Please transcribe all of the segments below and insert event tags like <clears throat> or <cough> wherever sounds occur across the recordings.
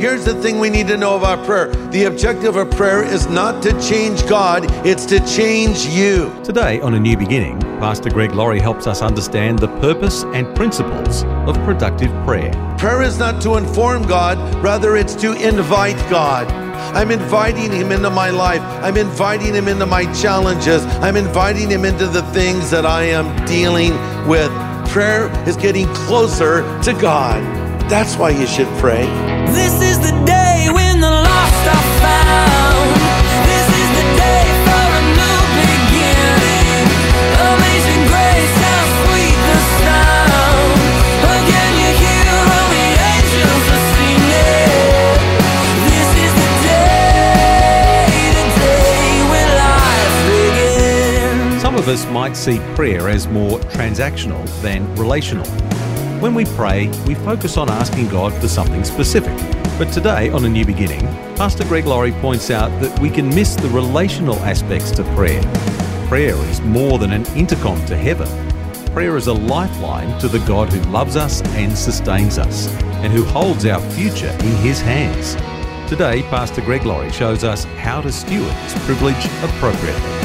Here's the thing we need to know about prayer the objective of prayer is not to change God, it's to change you. Today, on A New Beginning, Pastor Greg Laurie helps us understand the purpose and principles of productive prayer. Prayer is not to inform God, rather, it's to invite God. I'm inviting Him into my life. I'm inviting Him into my challenges. I'm inviting Him into the things that I am dealing with. Prayer is getting closer to God. That's why you should pray. This is the day when the lost are found. This is the day for a new beginning. Amazing grace, how sweet the sound. Again, you hear all the angels are singing. This is the day, the day when life begins. Some of us might see prayer as more transactional than relational. When we pray, we focus on asking God for something specific. But today, on A New Beginning, Pastor Greg Laurie points out that we can miss the relational aspects to prayer. Prayer is more than an intercom to heaven. Prayer is a lifeline to the God who loves us and sustains us, and who holds our future in his hands. Today, Pastor Greg Laurie shows us how to steward this privilege appropriately.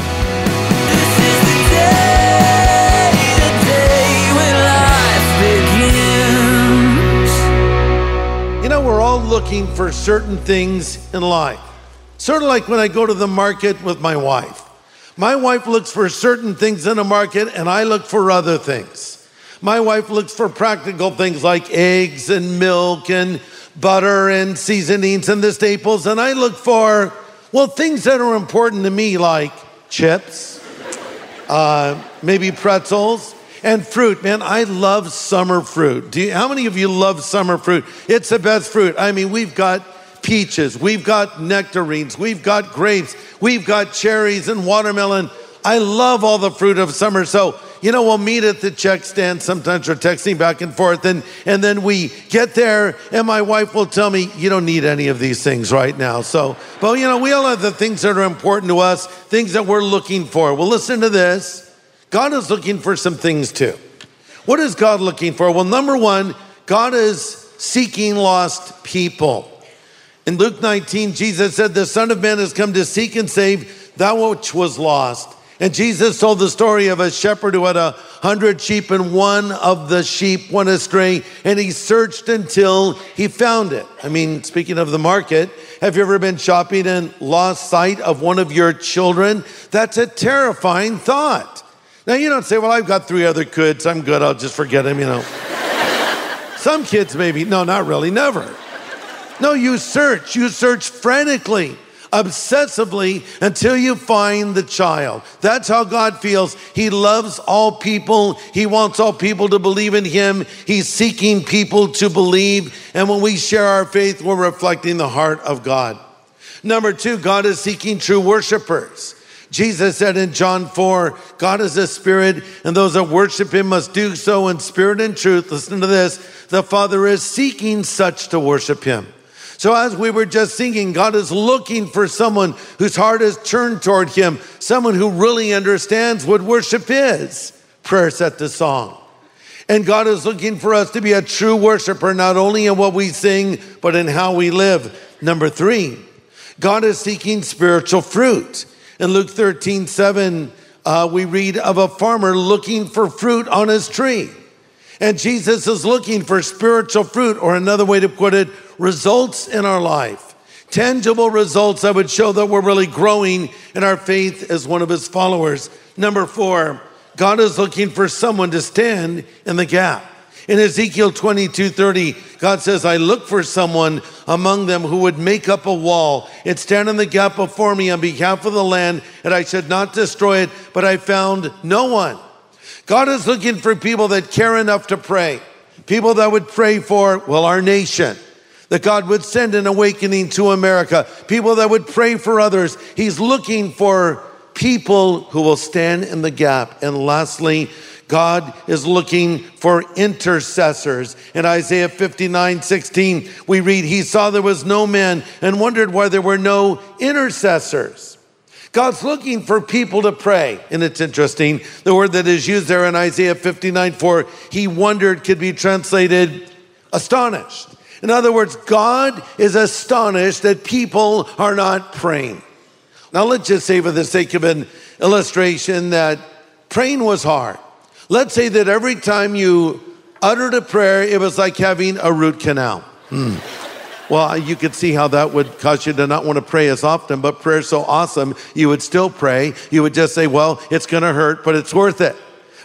All looking for certain things in life. Sort of like when I go to the market with my wife. My wife looks for certain things in a market, and I look for other things. My wife looks for practical things like eggs and milk and butter and seasonings and the staples, and I look for, well, things that are important to me like chips, uh, maybe pretzels and fruit. Man, I love summer fruit. Do you, how many of you love summer fruit? It's the best fruit. I mean, we've got peaches, we've got nectarines, we've got grapes, we've got cherries and watermelon. I love all the fruit of summer. So, you know, we'll meet at the check stand. Sometimes we're texting back and forth, and, and then we get there, and my wife will tell me, You don't need any of these things right now. So, but you know, we all have the things that are important to us, things that we're looking for. Well, listen to this. God is looking for some things too. What is God looking for? Well, number one, God is seeking lost people. In Luke 19, Jesus said, The Son of Man has come to seek and save that which was lost. And Jesus told the story of a shepherd who had a hundred sheep, and one of the sheep went astray, and he searched until he found it. I mean, speaking of the market, have you ever been shopping and lost sight of one of your children? That's a terrifying thought. Now, you don't say, Well, I've got three other kids, I'm good, I'll just forget them, you know. Some kids, maybe. No, not really, never. No, you search. You search frantically, obsessively until you find the child. That's how God feels. He loves all people. He wants all people to believe in Him. He's seeking people to believe. And when we share our faith, we're reflecting the heart of God. Number two, God is seeking true worshipers. Jesus said in John 4, God is a spirit, and those that worship him must do so in spirit and truth. Listen to this. The Father is seeking such to worship him. So, as we were just singing, God is looking for someone whose heart is turned toward Him, someone who really understands what worship is. Prayer set the song. And God is looking for us to be a true worshiper, not only in what we sing, but in how we live. Number three, God is seeking spiritual fruit. In Luke 13, 7, uh, we read of a farmer looking for fruit on his tree. And Jesus is looking for spiritual fruit, or another way to put it, results in our life. Tangible results that would show that we're really growing in our faith as one of his followers. Number four, God is looking for someone to stand in the gap. In Ezekiel 22 30, God says, I look for someone among them who would make up a wall and stand in the gap before me on behalf of the land, and I should not destroy it, but I found no one. God is looking for people that care enough to pray, people that would pray for, well, our nation. That God would send an awakening to America, people that would pray for others. He's looking for people who will stand in the gap. And lastly, God is looking for intercessors. In Isaiah 59 16, we read, He saw there was no man and wondered why there were no intercessors. God's looking for people to pray. And it's interesting, the word that is used there in Isaiah 59 4, he wondered, could be translated astonished. In other words, God is astonished that people are not praying. Now, let's just say, for the sake of an illustration, that praying was hard. Let's say that every time you uttered a prayer, it was like having a root canal. Hmm. Well, you could see how that would cause you to not want to pray as often, but prayer's so awesome, you would still pray. You would just say, well, it's going to hurt, but it's worth it.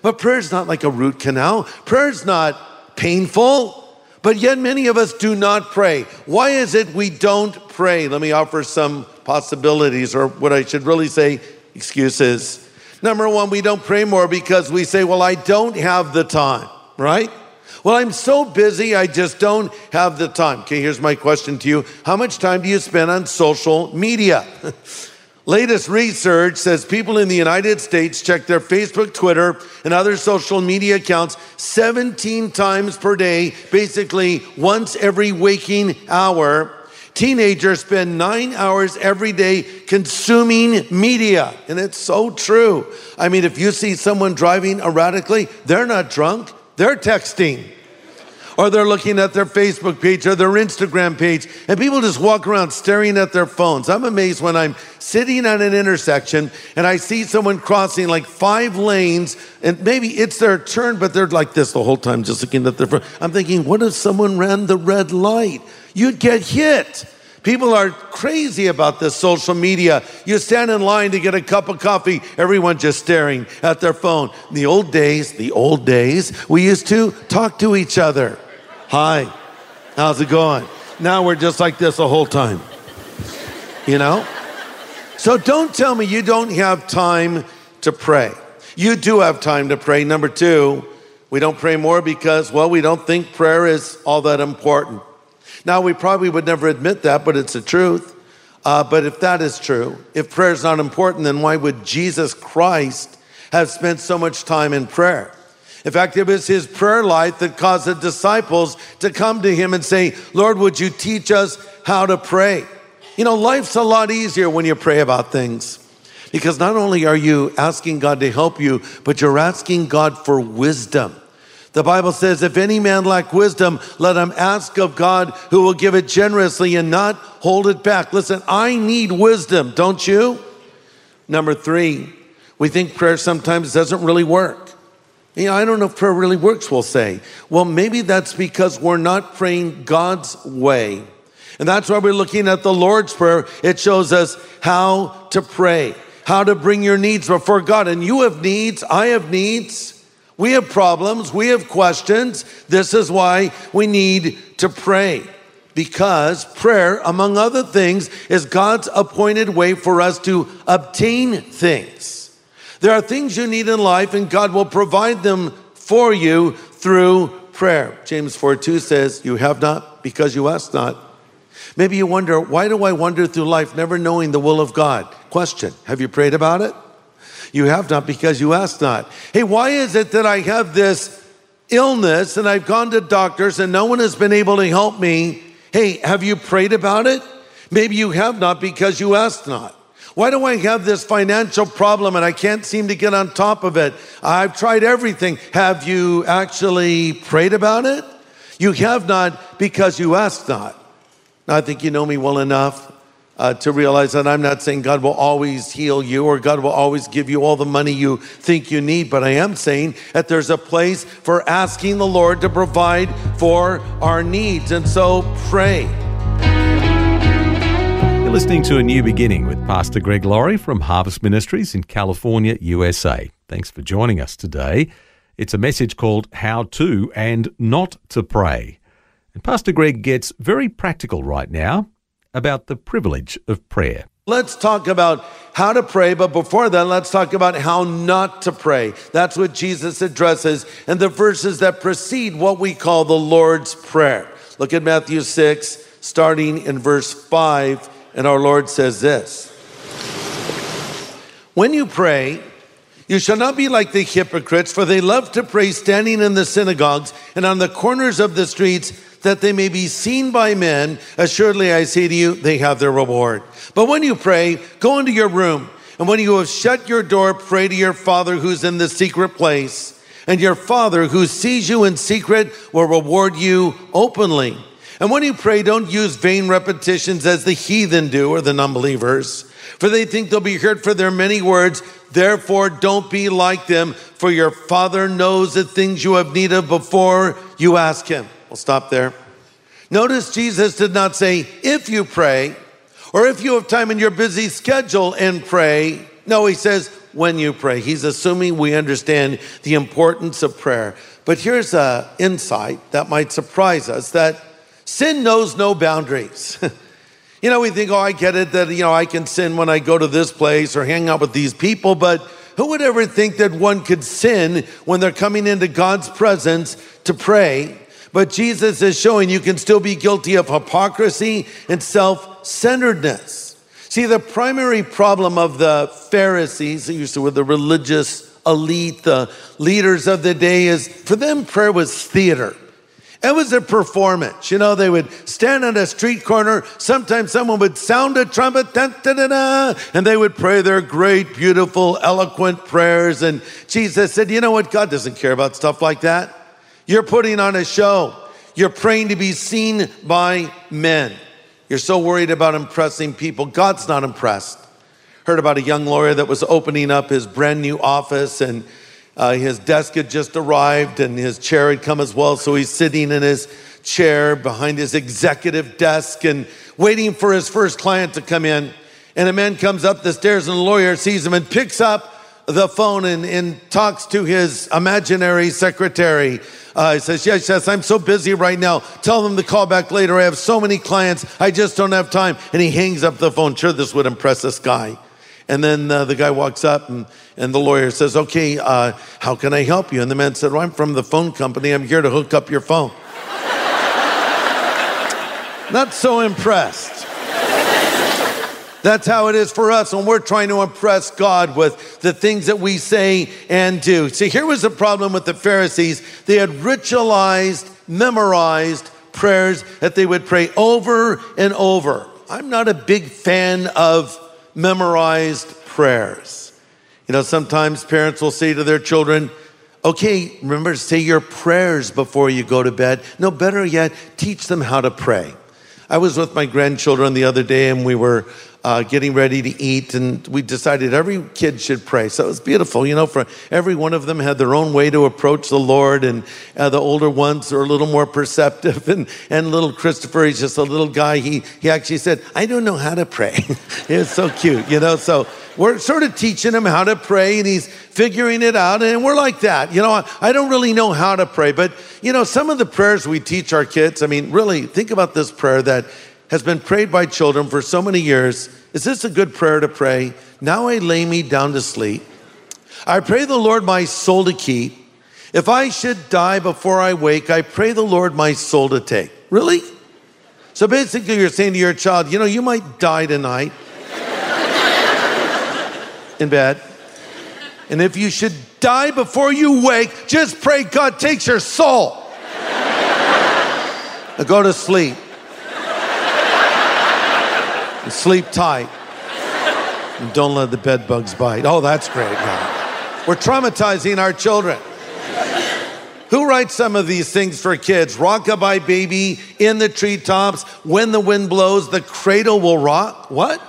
But prayer's not like a root canal. Prayer's not painful, but yet many of us do not pray. Why is it we don't pray? Let me offer some possibilities, or what I should really say, excuses. Number one, we don't pray more because we say, well, I don't have the time, right? Well, I'm so busy, I just don't have the time. Okay, here's my question to you How much time do you spend on social media? <laughs> Latest research says people in the United States check their Facebook, Twitter, and other social media accounts 17 times per day, basically once every waking hour. Teenagers spend nine hours every day consuming media. And it's so true. I mean, if you see someone driving erratically, they're not drunk, they're texting. Or they're looking at their Facebook page or their Instagram page, and people just walk around staring at their phones. I'm amazed when I'm sitting at an intersection and I see someone crossing like five lanes, and maybe it's their turn, but they're like this the whole time, just looking at their phone. I'm thinking, what if someone ran the red light? You'd get hit. People are crazy about this social media. You stand in line to get a cup of coffee, everyone just staring at their phone. In the old days, the old days, we used to talk to each other. Hi, how's it going? Now we're just like this the whole time. You know? So don't tell me you don't have time to pray. You do have time to pray. Number two, we don't pray more because, well, we don't think prayer is all that important. Now, we probably would never admit that, but it's the truth. Uh, but if that is true, if prayer is not important, then why would Jesus Christ have spent so much time in prayer? In fact, it was his prayer life that caused the disciples to come to him and say, Lord, would you teach us how to pray? You know, life's a lot easier when you pray about things because not only are you asking God to help you, but you're asking God for wisdom. The Bible says, if any man lack wisdom, let him ask of God who will give it generously and not hold it back. Listen, I need wisdom, don't you? Number three, we think prayer sometimes doesn't really work. You know, I don't know if prayer really works, we'll say. Well, maybe that's because we're not praying God's way. And that's why we're looking at the Lord's Prayer. It shows us how to pray, how to bring your needs before God. And you have needs, I have needs. We have problems, we have questions. This is why we need to pray. Because prayer, among other things, is God's appointed way for us to obtain things. There are things you need in life, and God will provide them for you through prayer. James 4 2 says, You have not because you ask not. Maybe you wonder, why do I wander through life never knowing the will of God? Question Have you prayed about it? You have not because you ask not. Hey, why is it that I have this illness and I've gone to doctors and no one has been able to help me? Hey, have you prayed about it? Maybe you have not because you asked not. Why do I have this financial problem and I can't seem to get on top of it? I've tried everything. Have you actually prayed about it? You have not because you asked not. I think you know me well enough uh, to realize that I'm not saying God will always heal you or God will always give you all the money you think you need, but I am saying that there's a place for asking the Lord to provide for our needs. And so pray. You're listening to A New Beginning with Pastor Greg Laurie from Harvest Ministries in California, USA. Thanks for joining us today. It's a message called How to and Not to Pray. And Pastor Greg gets very practical right now about the privilege of prayer. Let's talk about how to pray, but before that, let's talk about how not to pray. That's what Jesus addresses in the verses that precede what we call the Lord's Prayer. Look at Matthew 6, starting in verse 5, and our Lord says this When you pray, you shall not be like the hypocrites, for they love to pray standing in the synagogues and on the corners of the streets, that they may be seen by men. Assuredly, I say to you, they have their reward. But when you pray, go into your room, and when you have shut your door, pray to your Father who's in the secret place. And your Father who sees you in secret will reward you openly. And when you pray, don't use vain repetitions as the heathen do or the unbelievers, for they think they'll be heard for their many words. Therefore, don't be like them, for your Father knows the things you have need of before you ask Him. We'll stop there. Notice Jesus did not say, if you pray, or if you have time in your busy schedule and pray. No, He says, when you pray. He's assuming we understand the importance of prayer. But here's an insight that might surprise us that sin knows no boundaries. <laughs> You know, we think, oh, I get it that, you know, I can sin when I go to this place or hang out with these people, but who would ever think that one could sin when they're coming into God's presence to pray? But Jesus is showing you can still be guilty of hypocrisy and self centeredness. See, the primary problem of the Pharisees, used to with the religious elite, the leaders of the day, is for them, prayer was theater. It was a performance. You know, they would stand on a street corner. Sometimes someone would sound a trumpet, da, da, da, and they would pray their great, beautiful, eloquent prayers. And Jesus said, You know what? God doesn't care about stuff like that. You're putting on a show, you're praying to be seen by men. You're so worried about impressing people. God's not impressed. Heard about a young lawyer that was opening up his brand new office and uh, his desk had just arrived and his chair had come as well. So he's sitting in his chair behind his executive desk and waiting for his first client to come in. And a man comes up the stairs and the lawyer sees him and picks up the phone and, and talks to his imaginary secretary. Uh, he says, Yes, yes, I'm so busy right now. Tell them to call back later. I have so many clients. I just don't have time. And he hangs up the phone. Sure, this would impress this guy. And then uh, the guy walks up and, and the lawyer says, Okay, uh, how can I help you? And the man said, Well, I'm from the phone company. I'm here to hook up your phone. <laughs> Not so impressed. That's how it is for us when we're trying to impress God with the things that we say and do. See, here was the problem with the Pharisees. They had ritualized, memorized prayers that they would pray over and over. I'm not a big fan of memorized prayers. You know, sometimes parents will say to their children, okay, remember to say your prayers before you go to bed. No, better yet, teach them how to pray. I was with my grandchildren the other day and we were uh, getting ready to eat, and we decided every kid should pray. So it was beautiful, you know. For every one of them had their own way to approach the Lord, and uh, the older ones are a little more perceptive, <laughs> and and little Christopher, he's just a little guy. He he actually said, "I don't know how to pray." <laughs> it was so cute, you know. So we're sort of teaching him how to pray, and he's figuring it out. And we're like that, you know. I, don't really know how to pray, but you know, some of the prayers we teach our kids. I mean, really, think about this prayer that has been prayed by children for so many years. Is this a good prayer to pray? Now I lay me down to sleep. I pray the Lord my soul to keep. If I should die before I wake, I pray the Lord my soul to take. Really? So basically, you're saying to your child, you know, you might die tonight in bed. And if you should die before you wake, just pray God takes your soul. now go to sleep and sleep tight. And don't let the bed bugs bite. Oh, that's great. We're traumatizing our children. Who writes some of these things for kids? Rockabye baby, in the treetops, when the wind blows, the cradle will rock. What?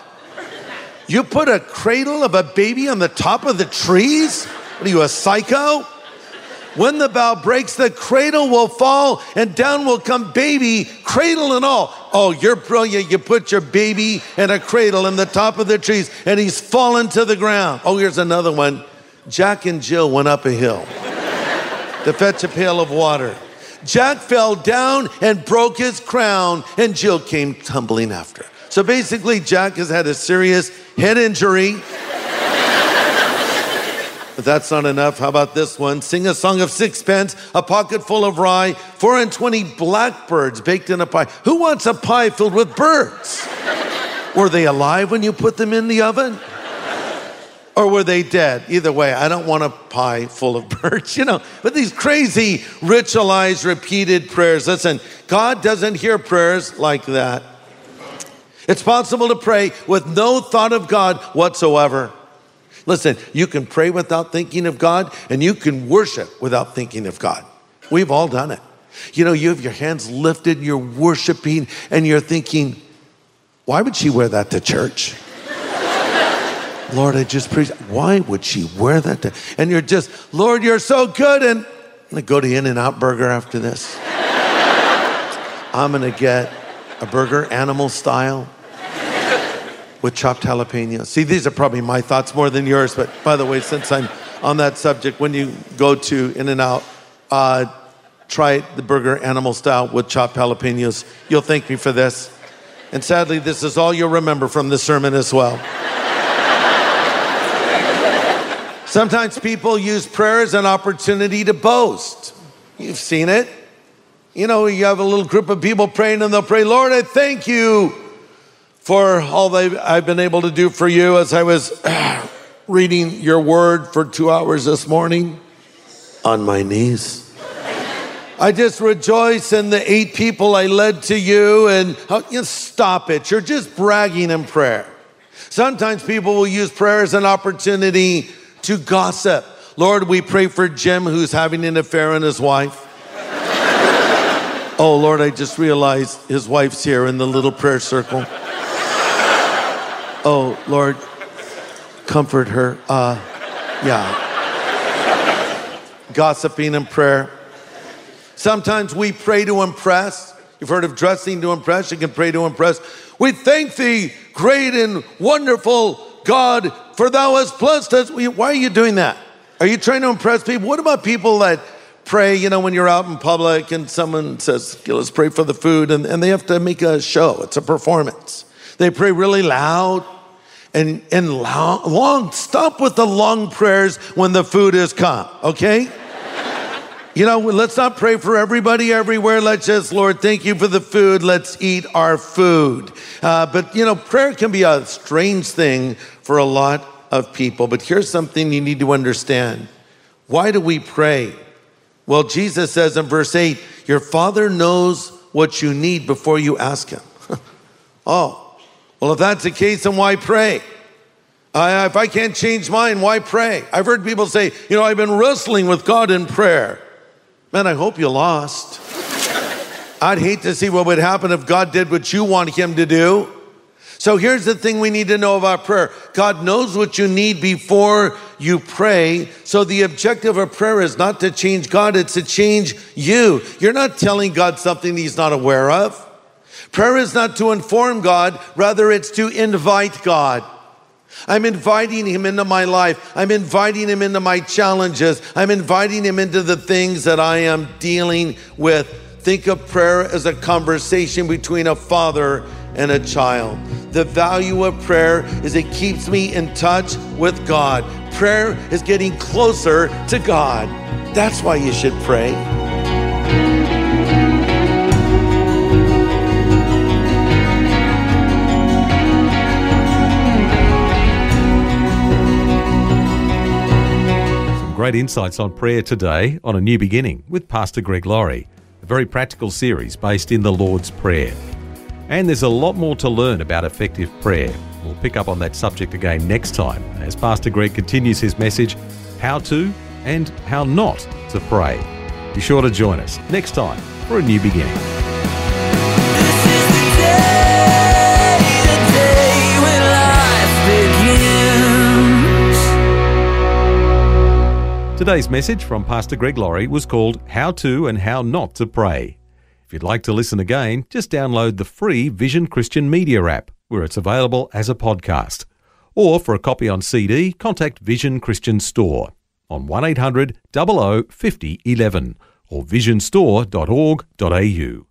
You put a cradle of a baby on the top of the trees? What are you, a psycho? When the bough breaks, the cradle will fall and down will come baby, cradle and all. Oh, you're brilliant. You put your baby in a cradle in the top of the trees and he's fallen to the ground. Oh, here's another one. Jack and Jill went up a hill. <laughs> to fetch a pail of water. Jack fell down and broke his crown, and Jill came tumbling after. So basically, Jack has had a serious head injury. But that's not enough. How about this one? Sing a song of sixpence, a pocket full of rye, four and twenty blackbirds baked in a pie. Who wants a pie filled with birds? Were they alive when you put them in the oven? Or were they dead? Either way, I don't want a pie full of <laughs> birds, you know. But these crazy, ritualized, repeated prayers. Listen, God doesn't hear prayers like that. It's possible to pray with no thought of God whatsoever. Listen, you can pray without thinking of God, and you can worship without thinking of God. We've all done it. You know, you have your hands lifted, you're worshiping, and you're thinking, why would she wear that to church? <laughs> Lord, I just preach. Why would she wear that? To, and you're just, Lord, you're so good. And I'm going to go to In N Out Burger after this. <laughs> I'm going to get a burger, animal style, with chopped jalapenos. See, these are probably my thoughts more than yours. But by the way, since I'm on that subject, when you go to In N Out, uh, try the burger animal style with chopped jalapenos. You'll thank me for this. And sadly, this is all you'll remember from the sermon as well. Sometimes people use prayer as an opportunity to boast. You've seen it. You know, you have a little group of people praying and they'll pray, Lord, I thank you for all I've been able to do for you as I was <clears throat> reading your word for two hours this morning on my knees. I just rejoice in the eight people I led to you and oh, you stop it. You're just bragging in prayer. Sometimes people will use prayer as an opportunity to gossip. Lord, we pray for Jim who's having an affair on his wife. <laughs> oh, Lord, I just realized his wife's here in the little prayer circle. Oh, Lord, comfort her. Uh, yeah. Gossiping and prayer. Sometimes we pray to impress. You've heard of dressing to impress. You can pray to impress. We thank thee, great and wonderful God, for thou hast blessed us. Why are you doing that? Are you trying to impress people? What about people that pray, you know, when you're out in public and someone says, let's pray for the food, and, and they have to make a show, it's a performance. They pray really loud and, and long, long, stop with the long prayers when the food is come, okay? You know, let's not pray for everybody everywhere. Let's just, Lord, thank you for the food. Let's eat our food. Uh, but, you know, prayer can be a strange thing for a lot of people. But here's something you need to understand why do we pray? Well, Jesus says in verse 8, Your Father knows what you need before you ask Him. <laughs> oh, well, if that's the case, then why pray? Uh, if I can't change mine, why pray? I've heard people say, you know, I've been wrestling with God in prayer. Man, I hope you lost. <laughs> I'd hate to see what would happen if God did what you want Him to do. So here's the thing we need to know about prayer God knows what you need before you pray. So the objective of prayer is not to change God, it's to change you. You're not telling God something He's not aware of. Prayer is not to inform God, rather, it's to invite God. I'm inviting him into my life. I'm inviting him into my challenges. I'm inviting him into the things that I am dealing with. Think of prayer as a conversation between a father and a child. The value of prayer is it keeps me in touch with God. Prayer is getting closer to God. That's why you should pray. Great insights on prayer today on A New Beginning with Pastor Greg Laurie, a very practical series based in the Lord's Prayer. And there's a lot more to learn about effective prayer. We'll pick up on that subject again next time as Pastor Greg continues his message how to and how not to pray. Be sure to join us next time for A New Beginning. Today's message from Pastor Greg Laurie was called How to and How Not to Pray. If you'd like to listen again, just download the free Vision Christian Media app, where it's available as a podcast. Or for a copy on CD, contact Vision Christian Store. on 1800 00 50 11 or visionstore.org.au.